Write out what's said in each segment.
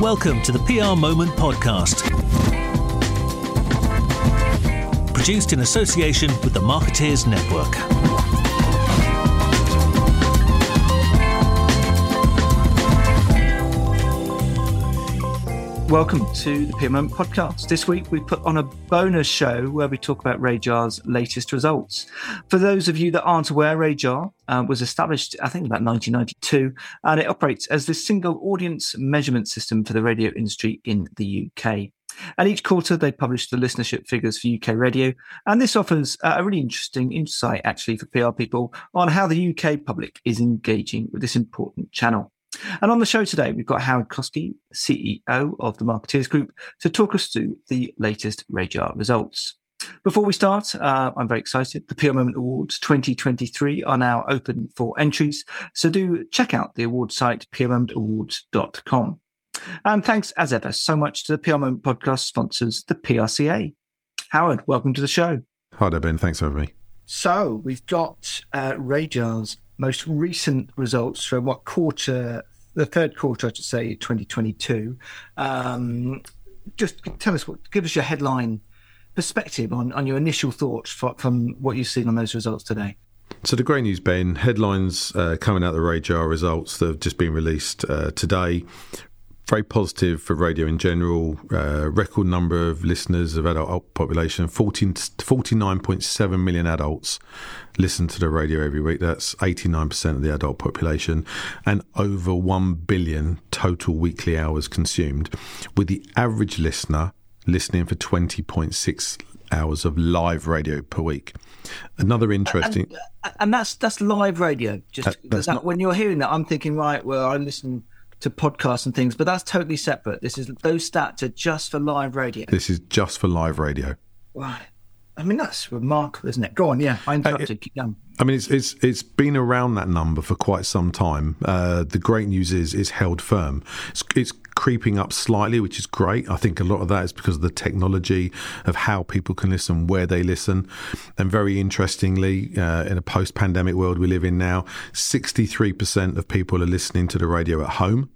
Welcome to the PR Moment podcast. Produced in association with the Marketeers Network. Welcome to the PR Moment podcast. This week we put on a bonus show where we talk about Rajar's latest results. For those of you that aren't aware, Rajar uh, was established, I think, about 1992, and it operates as the single audience measurement system for the radio industry in the UK. And each quarter, they publish the listenership figures for UK radio. And this offers uh, a really interesting insight, actually, for PR people on how the UK public is engaging with this important channel. And on the show today, we've got Howard Koski, CEO of the Marketeers Group, to talk us through the latest Rajar results. Before we start, uh, I'm very excited. The PR Moment Awards 2023 are now open for entries, so do check out the award site prmomentawards.com. And thanks as ever so much to the PR Moment podcast sponsors, the PRCA. Howard, welcome to the show. Hi there, Ben. Thanks for having me. So we've got uh, Rajar's most recent results from what quarter, the third quarter, I should say, 2022. Um, just tell us what, give us your headline perspective on, on your initial thoughts for, from what you've seen on those results today. So the great news, Ben, headlines uh, coming out of the Rajar results that have just been released uh, today very positive for radio in general. Uh, record number of listeners of adult population 14, 49.7 million adults listen to the radio every week. That's 89% of the adult population, and over 1 billion total weekly hours consumed, with the average listener listening for 20.6 hours of live radio per week. Another interesting, and, and that's that's live radio. Just that, that, not, when you're hearing that, I'm thinking, right, well, I listen to podcasts and things, but that's totally separate. This is those stats are just for live radio. This is just for live radio. Right. I mean, that's remarkable, isn't it? Go on, yeah. I interrupted. Keep going. I mean, it's it's it's been around that number for quite some time. Uh, the great news is it's held firm. It's, it's creeping up slightly, which is great. I think a lot of that is because of the technology of how people can listen, where they listen, and very interestingly, uh, in a post-pandemic world we live in now, sixty-three percent of people are listening to the radio at home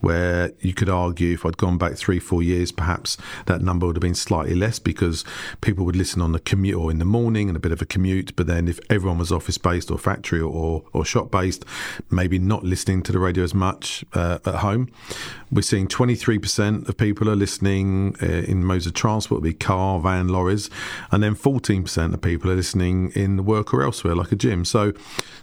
where you could argue if I'd gone back three, four years, perhaps that number would have been slightly less because people would listen on the commute or in the morning and a bit of a commute. But then if everyone was office based or factory or, or shop based, maybe not listening to the radio as much uh, at home. We're seeing 23% of people are listening uh, in modes of transport, be car, van, lorries, and then 14% of people are listening in the work or elsewhere, like a gym. So,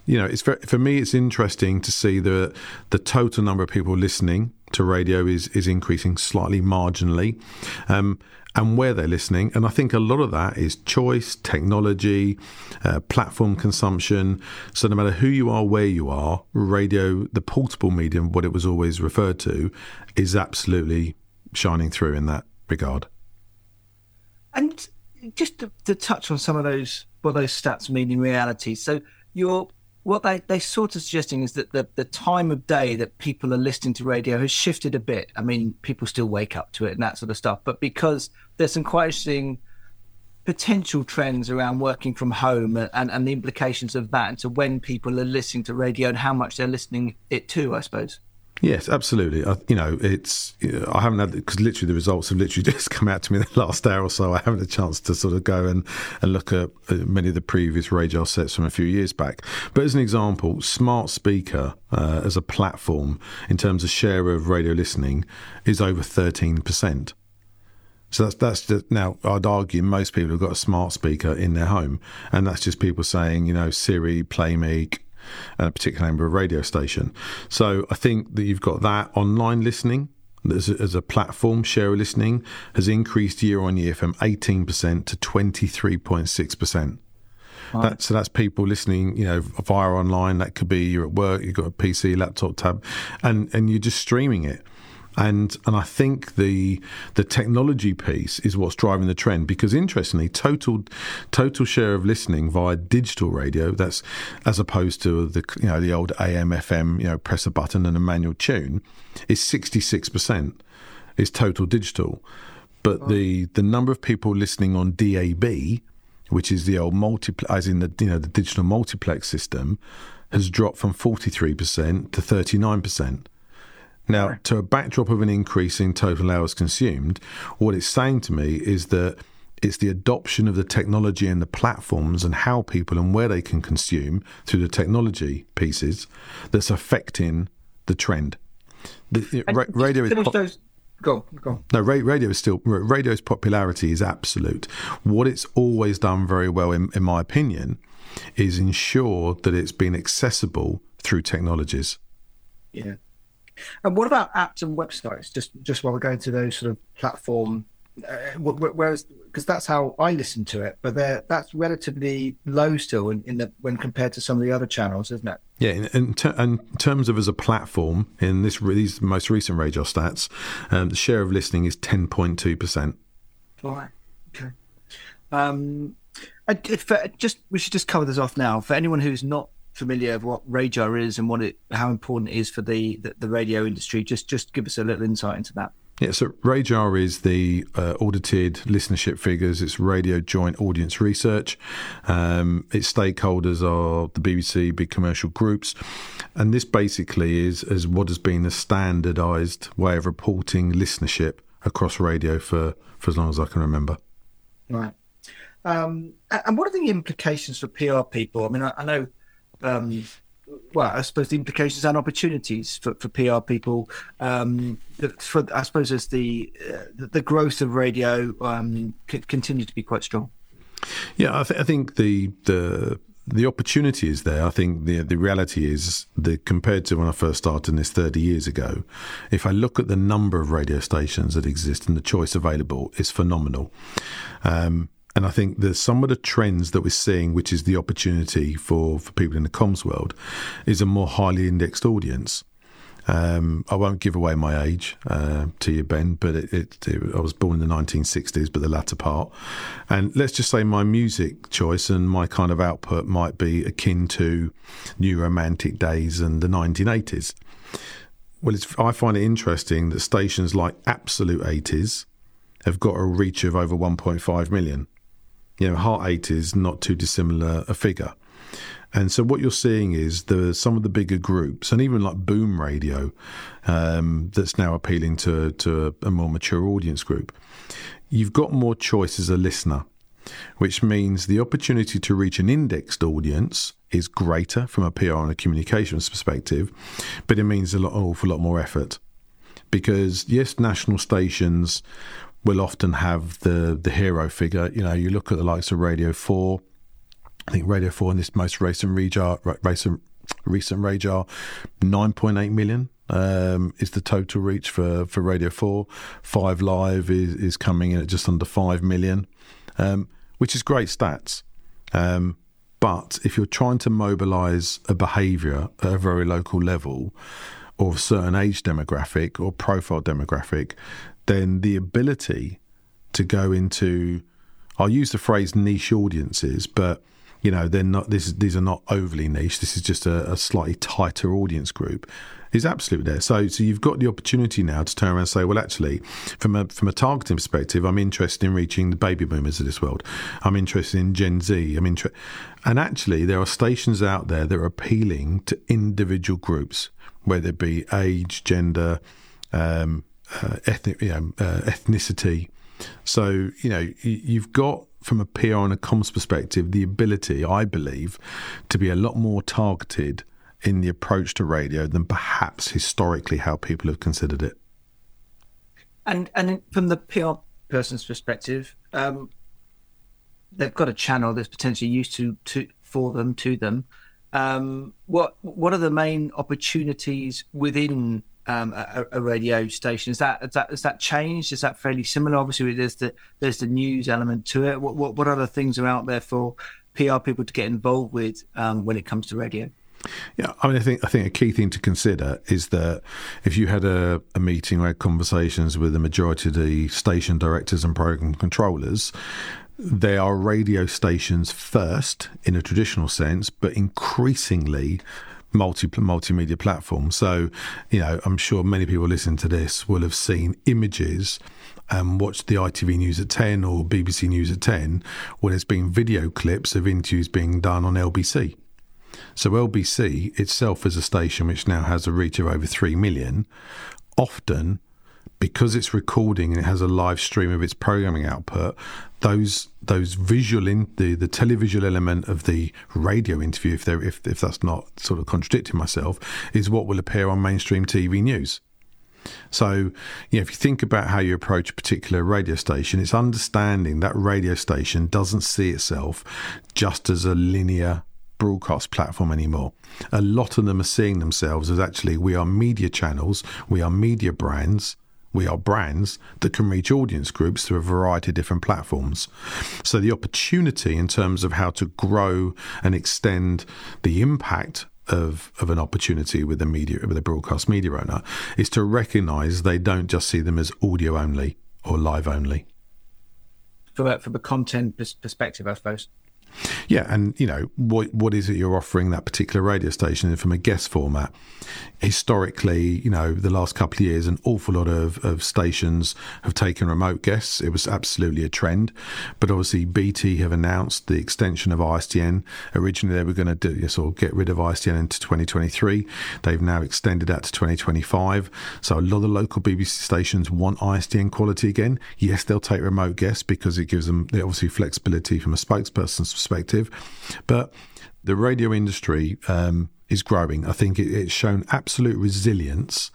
you know, it's for, for me, it's interesting to see the the total number of people listening to radio is is increasing slightly marginally. Um, and where they're listening. And I think a lot of that is choice, technology, uh, platform consumption. So no matter who you are, where you are, radio, the portable medium, what it was always referred to, is absolutely shining through in that regard. And just to, to touch on some of those, what those stats mean in reality. So you're what they, they're sort of suggesting is that the, the time of day that people are listening to radio has shifted a bit. I mean, people still wake up to it and that sort of stuff, but because there's some quite interesting potential trends around working from home and, and the implications of that, and to when people are listening to radio and how much they're listening it to, I suppose. Yes, absolutely. I, you know, it's I haven't had because literally the results have literally just come out to me the last hour or so. I haven't had a chance to sort of go and, and look at many of the previous radio sets from a few years back. But as an example, smart speaker uh, as a platform in terms of share of radio listening is over thirteen percent. So that's that's just, now I'd argue most people have got a smart speaker in their home, and that's just people saying, you know, Siri, play me, and a particular number of radio station. So I think that you've got that online listening as a, as a platform, share of listening has increased year on year from 18% to 23.6%. Right. That, so that's people listening, you know, via online. That could be you're at work, you've got a PC, laptop, tab, and and you're just streaming it and and I think the the technology piece is what's driving the trend because interestingly, total total share of listening via digital radio that's as opposed to the you know the old AM FM you know press a button and a manual tune is sixty six percent is total digital, but oh. the the number of people listening on DAB, which is the old multiplex, as in the you know the digital multiplex system, has dropped from forty three percent to thirty nine percent. Now, to a backdrop of an increase in total hours consumed, what it's saying to me is that it's the adoption of the technology and the platforms and how people and where they can consume through the technology pieces that's affecting the trend. The, ra- radio is those, go go. No, ra- radio is still radio's popularity is absolute. What it's always done very well, in, in my opinion, is ensure that it's been accessible through technologies. Yeah. And what about apps and websites? Just just while we're going to those sort of platform uh, whereas because that's how I listen to it, but that's relatively low still in, in, the when compared to some of the other channels, isn't it? Yeah, in, in, ter- in terms of as a platform, in this these most recent Radio stats, um, the share of listening is ten point two percent. All right. Okay. Um, if, uh, just we should just cover this off now for anyone who's not familiar with what Rajar is and what it how important it is for the, the, the radio industry. Just just give us a little insight into that. Yeah, so Rajar is the uh, audited listenership figures. It's Radio Joint Audience Research. Um, its stakeholders are the BBC, big commercial groups, and this basically is is what has been a standardised way of reporting listenership across radio for for as long as I can remember. Right. Um, and what are the implications for PR people? I mean, I, I know um, well, I suppose the implications and opportunities for, for PR people. Um, for I suppose as the uh, the growth of radio um, c- to be quite strong. Yeah, I, th- I think the the the opportunity is there. I think the the reality is that compared to when I first started this 30 years ago, if I look at the number of radio stations that exist and the choice available, is phenomenal. Um, and I think there's some of the trends that we're seeing, which is the opportunity for, for people in the comms world, is a more highly indexed audience. Um, I won't give away my age uh, to you, Ben, but it, it, it, I was born in the 1960s, but the latter part. And let's just say my music choice and my kind of output might be akin to new romantic days and the 1980s. Well, I find it interesting that stations like Absolute 80s have got a reach of over 1.5 million you know, Heart 80s is not too dissimilar a figure. And so what you're seeing is the some of the bigger groups, and even like Boom Radio, um, that's now appealing to to a, a more mature audience group. You've got more choice as a listener, which means the opportunity to reach an indexed audience is greater from a PR and a communications perspective, but it means a lot, an awful lot more effort. Because yes, national stations will often have the the hero figure. You know, you look at the likes of Radio Four. I think Radio Four in this most recent RAJAR, recent recent RAJAR, nine point eight million um, is the total reach for, for Radio 4. Five Live is, is coming in at just under 5 million, um, which is great stats. Um, but if you're trying to mobilise a behaviour at a very local level, or a certain age demographic or profile demographic, then the ability to go into, I'll use the phrase niche audiences, but you know they're not. This these are not overly niche. This is just a, a slightly tighter audience group. Is absolutely there. So, so you've got the opportunity now to turn around and say, well, actually, from a from a targeting perspective, I'm interested in reaching the baby boomers of this world. I'm interested in Gen Z. I'm interested, and actually, there are stations out there that are appealing to individual groups, whether it be age, gender, um, uh, ethnic, you know, uh, ethnicity. So you know you've got from a PR and a comms perspective the ability, I believe, to be a lot more targeted in the approach to radio than perhaps historically how people have considered it. And and from the PR person's perspective, um, they've got a channel that's potentially used to, to for them to them. Um, what what are the main opportunities within um, a, a, radio station. Is that, is that is that changed? Is that fairly similar? Obviously, there's the there's the news element to it. What what, what other things are out there for PR people to get involved with um, when it comes to radio? Yeah, I mean, I think I think a key thing to consider is that if you had a, a meeting or had conversations with the majority of the station directors and program controllers, they are radio stations first in a traditional sense, but increasingly multi multimedia platform. So, you know, I'm sure many people listening to this will have seen images and watched the ITV News at 10 or BBC News at 10 when there's been video clips of interviews being done on LBC. So LBC itself as a station which now has a reach of over 3 million often because it's recording and it has a live stream of its programming output, those those visual in the the televisual element of the radio interview, if there if if that's not sort of contradicting myself, is what will appear on mainstream TV news. So, you know, if you think about how you approach a particular radio station, it's understanding that radio station doesn't see itself just as a linear broadcast platform anymore. A lot of them are seeing themselves as actually we are media channels, we are media brands we are brands that can reach audience groups through a variety of different platforms. So the opportunity in terms of how to grow and extend the impact of, of an opportunity with a media with a broadcast media owner is to recognize they don't just see them as audio only or live only. From from a content perspective, I suppose. Yeah, and you know what what is it you're offering that particular radio station from a guest format? Historically, you know, the last couple of years, an awful lot of, of stations have taken remote guests. It was absolutely a trend, but obviously BT have announced the extension of ISDN. Originally, they were going to do sort get rid of ISDN into 2023. They've now extended that to 2025. So a lot of local BBC stations want ISDN quality again. Yes, they'll take remote guests because it gives them obviously flexibility from a spokesperson's perspective. But the radio industry um, is growing. I think it, it's shown absolute resilience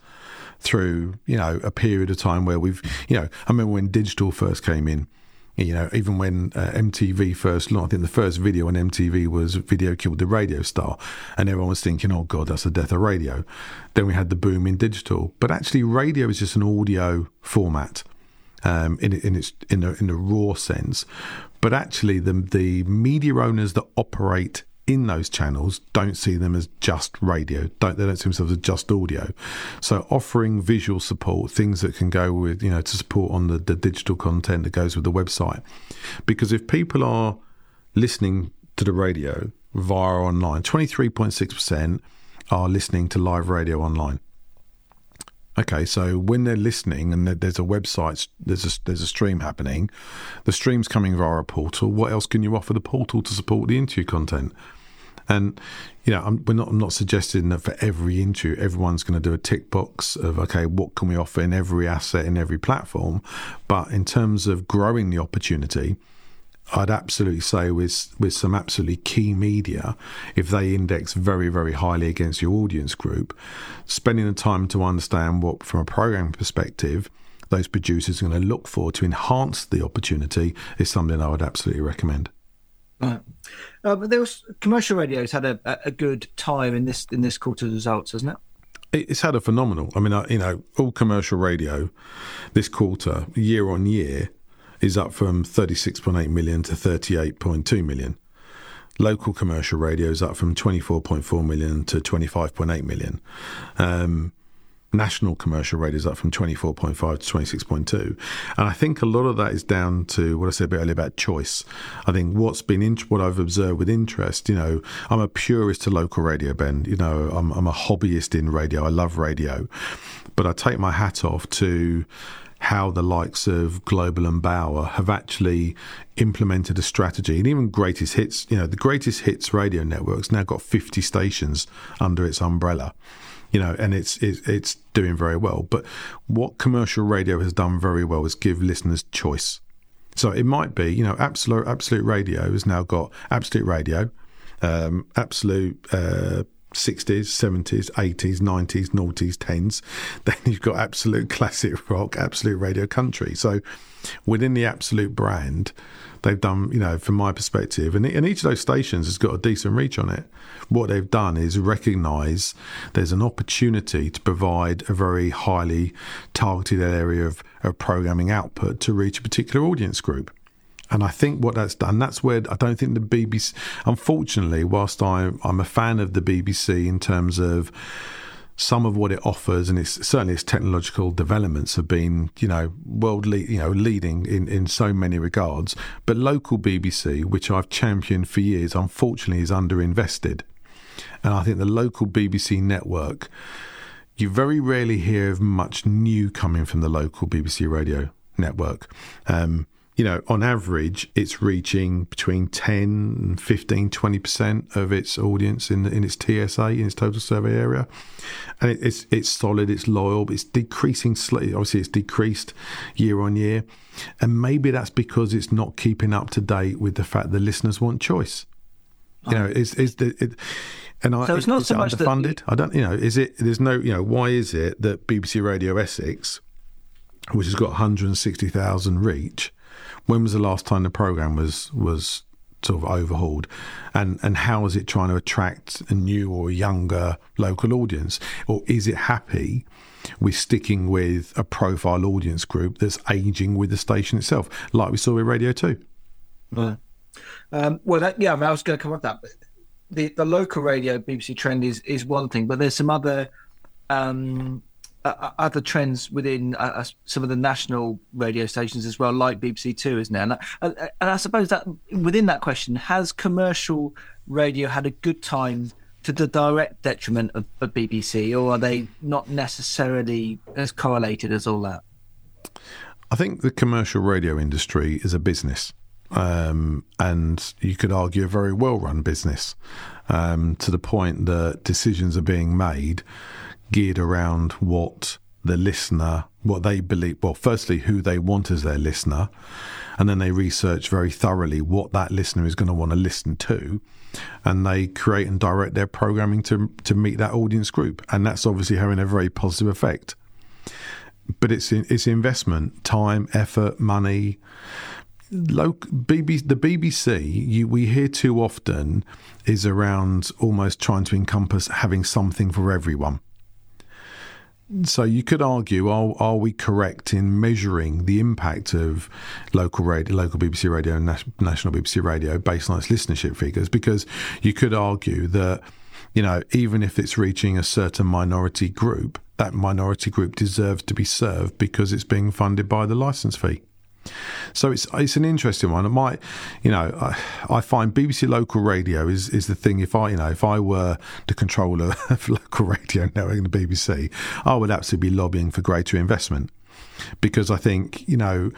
through you know a period of time where we've you know I remember when digital first came in. You know, even when uh, MTV first launched, I think the first video on MTV was "Video Killed the Radio Star," and everyone was thinking, "Oh God, that's the death of radio." Then we had the boom in digital, but actually, radio is just an audio format um, in, in its in a, in a raw sense. But actually, the the media owners that operate in those channels don't see them as just radio. Don't they don't see themselves as just audio. So offering visual support, things that can go with you know to support on the, the digital content that goes with the website, because if people are listening to the radio via online, twenty three point six percent are listening to live radio online. Okay, so when they're listening and there's a website, there's a, there's a stream happening, the stream's coming via a portal. What else can you offer the portal to support the interview content? And you know, I'm, we're not. I'm not suggesting that for every interview, everyone's going to do a tick box of okay, what can we offer in every asset in every platform. But in terms of growing the opportunity, I'd absolutely say with with some absolutely key media, if they index very very highly against your audience group, spending the time to understand what, from a program perspective, those producers are going to look for to enhance the opportunity is something I would absolutely recommend. Right. Uh, but there was commercial radio's had a, a good time in this in this quarter's results, hasn't it? It's had a phenomenal. I mean, you know, all commercial radio this quarter, year on year, is up from 36.8 million to 38.2 million. Local commercial radio is up from 24.4 million to 25.8 million. Um, national commercial radio is up from 24.5 to 26.2. And I think a lot of that is down to what I said a bit earlier about choice. I think what's been in, what I've observed with interest, you know, I'm a purist to local radio, Ben. You know, I'm, I'm a hobbyist in radio. I love radio. But I take my hat off to how the likes of Global and Bauer have actually implemented a strategy, and even Greatest Hits, you know, the Greatest Hits radio network's now got 50 stations under its umbrella. You know, and it's, it's it's doing very well. But what commercial radio has done very well is give listeners choice. So it might be, you know, absolute absolute radio has now got absolute radio, um, absolute uh, 60s, 70s, 80s, 90s, noughties, 10s. Then you've got absolute classic rock, absolute radio country. So within the absolute brand, they've done, you know, from my perspective, and, and each of those stations has got a decent reach on it. What they've done is recognize there's an opportunity to provide a very highly targeted area of, of programming output to reach a particular audience group. And I think what that's done, that's where I don't think the BBC, unfortunately, whilst I'm, I'm a fan of the BBC in terms of some of what it offers, and it's certainly its technological developments have been, you know, world you know, leading in, in so many regards. But local BBC, which I've championed for years, unfortunately is underinvested. And I think the local BBC network, you very rarely hear of much new coming from the local BBC radio network. Um, you know, on average, it's reaching between 10 and 15, 20% of its audience in, in its TSA, in its total survey area. And it, it's, it's solid, it's loyal, but it's decreasing slightly. Obviously, it's decreased year on year. And maybe that's because it's not keeping up to date with the fact that listeners want choice. You know, is is the it, and I, So it's not is so much that underfunded. I don't, you know, is it? There's no, you know, why is it that BBC Radio Essex, which has got 160,000 reach, when was the last time the program was was sort of overhauled, and and how is it trying to attract a new or younger local audience, or is it happy? with sticking with a profile audience group that's aging with the station itself, like we saw with Radio 2. Um, well, that, yeah, I, was going to come up with that. The the local radio BBC trend is is one thing, but there's some other um, uh, uh, other trends within uh, uh, some of the national radio stations as well, like BBC Two, isn't there? And, I- and, and I suppose that within that question, has commercial radio had a good time to the direct detriment of, of BBC, or are they not necessarily as correlated as all that? I think the commercial radio industry is a business, um, and you could argue a very well run business um, to the point that decisions are being made geared around what the listener, what they believe, well, firstly, who they want as their listener, and then they research very thoroughly what that listener is going to want to listen to. And they create and direct their programming to to meet that audience group, and that's obviously having a very positive effect but it's it's investment, time, effort, money. Local, BBC, the BBC, you, we hear too often, is around almost trying to encompass having something for everyone. So you could argue, are, are we correct in measuring the impact of local radio, local BBC radio and nas- national BBC radio based on its listenership figures? Because you could argue that, you know, even if it's reaching a certain minority group, that minority group deserves to be served because it's being funded by the license fee. So it's it's an interesting one. It might, you know, I, I find BBC local radio is, is the thing. If I, you know, if I were the controller of local radio network in the BBC, I would absolutely be lobbying for greater investment because I think you know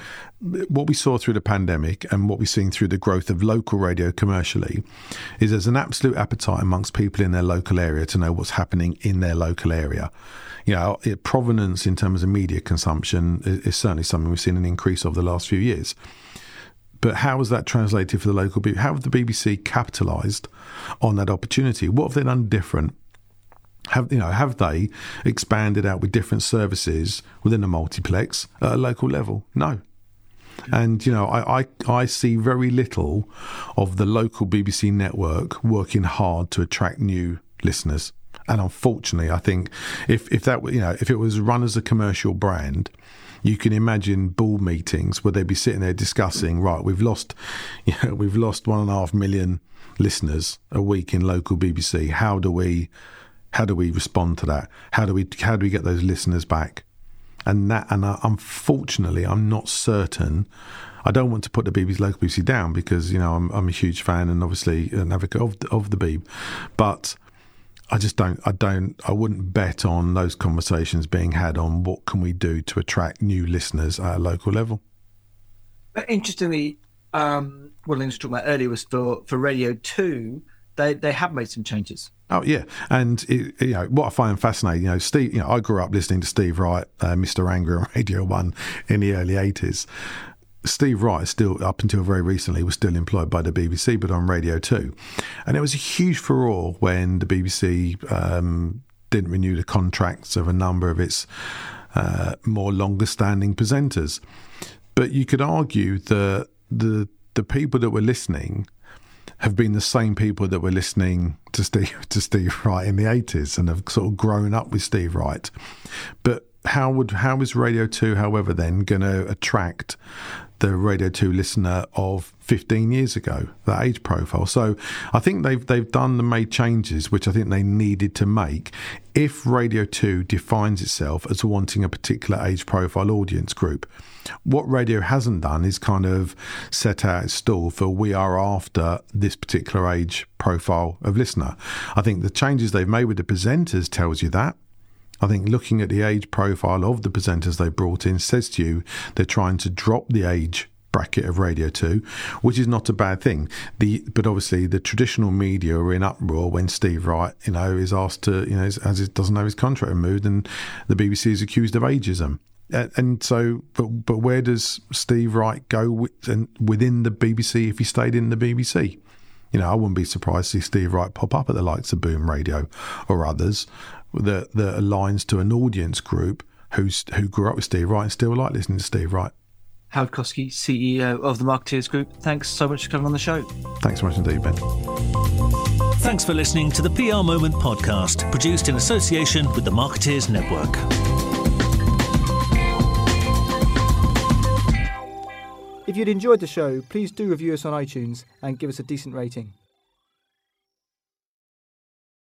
what we saw through the pandemic and what we're seeing through the growth of local radio commercially is there's an absolute appetite amongst people in their local area to know what's happening in their local area. You know, it, provenance in terms of media consumption is, is certainly something we've seen an increase over the last few years. But how has that translated for the local BBC? How have the BBC capitalised on that opportunity? What have they done different? Have you know? Have they expanded out with different services within a multiplex at a local level? No. And you know, I, I I see very little of the local BBC network working hard to attract new listeners. And unfortunately, I think if if that you know if it was run as a commercial brand, you can imagine board meetings where they'd be sitting there discussing, right, we've lost, you know, we've lost one and a half million listeners a week in local BBC. How do we, how do we respond to that? How do we, how do we get those listeners back? And that, and uh, unfortunately, I'm not certain. I don't want to put the BBC local BBC down because you know I'm, I'm a huge fan and obviously an advocate of the, of the Beeb, but I just don't. I don't. I wouldn't bet on those conversations being had on what can we do to attract new listeners at a local level. But interestingly, um, what I was talking about earlier was for, for Radio 2, they, they have made some changes. Oh yeah, and it, you know what I find fascinating. You know, Steve. You know, I grew up listening to Steve Wright, uh, Mr. Angry on Radio One in the early eighties. Steve Wright, still up until very recently, was still employed by the BBC, but on Radio Two, and it was a huge furore when the BBC um, didn't renew the contracts of a number of its uh, more longer-standing presenters. But you could argue that the the people that were listening have been the same people that were listening to Steve to Steve Wright in the eighties and have sort of grown up with Steve Wright. But how would how is Radio Two, however, then going to attract the Radio Two listener of fifteen years ago, that age profile? So I think they've they've done the made changes which I think they needed to make. If Radio Two defines itself as wanting a particular age profile audience group, what radio hasn't done is kind of set out its stall for we are after this particular age profile of listener. I think the changes they've made with the presenters tells you that. I think looking at the age profile of the presenters they brought in says to you they're trying to drop the age bracket of Radio 2, which is not a bad thing. The But obviously, the traditional media are in uproar when Steve Wright, you know, is asked to, you know, as it doesn't have his contract removed, and the BBC is accused of ageism. And so, but but where does Steve Wright go with, and within the BBC if he stayed in the BBC? You know, I wouldn't be surprised to see Steve Wright pop up at the likes of Boom Radio or others that that aligns to an audience group who's who grew up with Steve Wright and still like listening to Steve Wright. Howard Koski, CEO of the Marketeers Group. Thanks so much for coming on the show. Thanks so much indeed, Ben. Thanks for listening to the PR Moment podcast, produced in association with the Marketeers Network. If you'd enjoyed the show, please do review us on iTunes and give us a decent rating.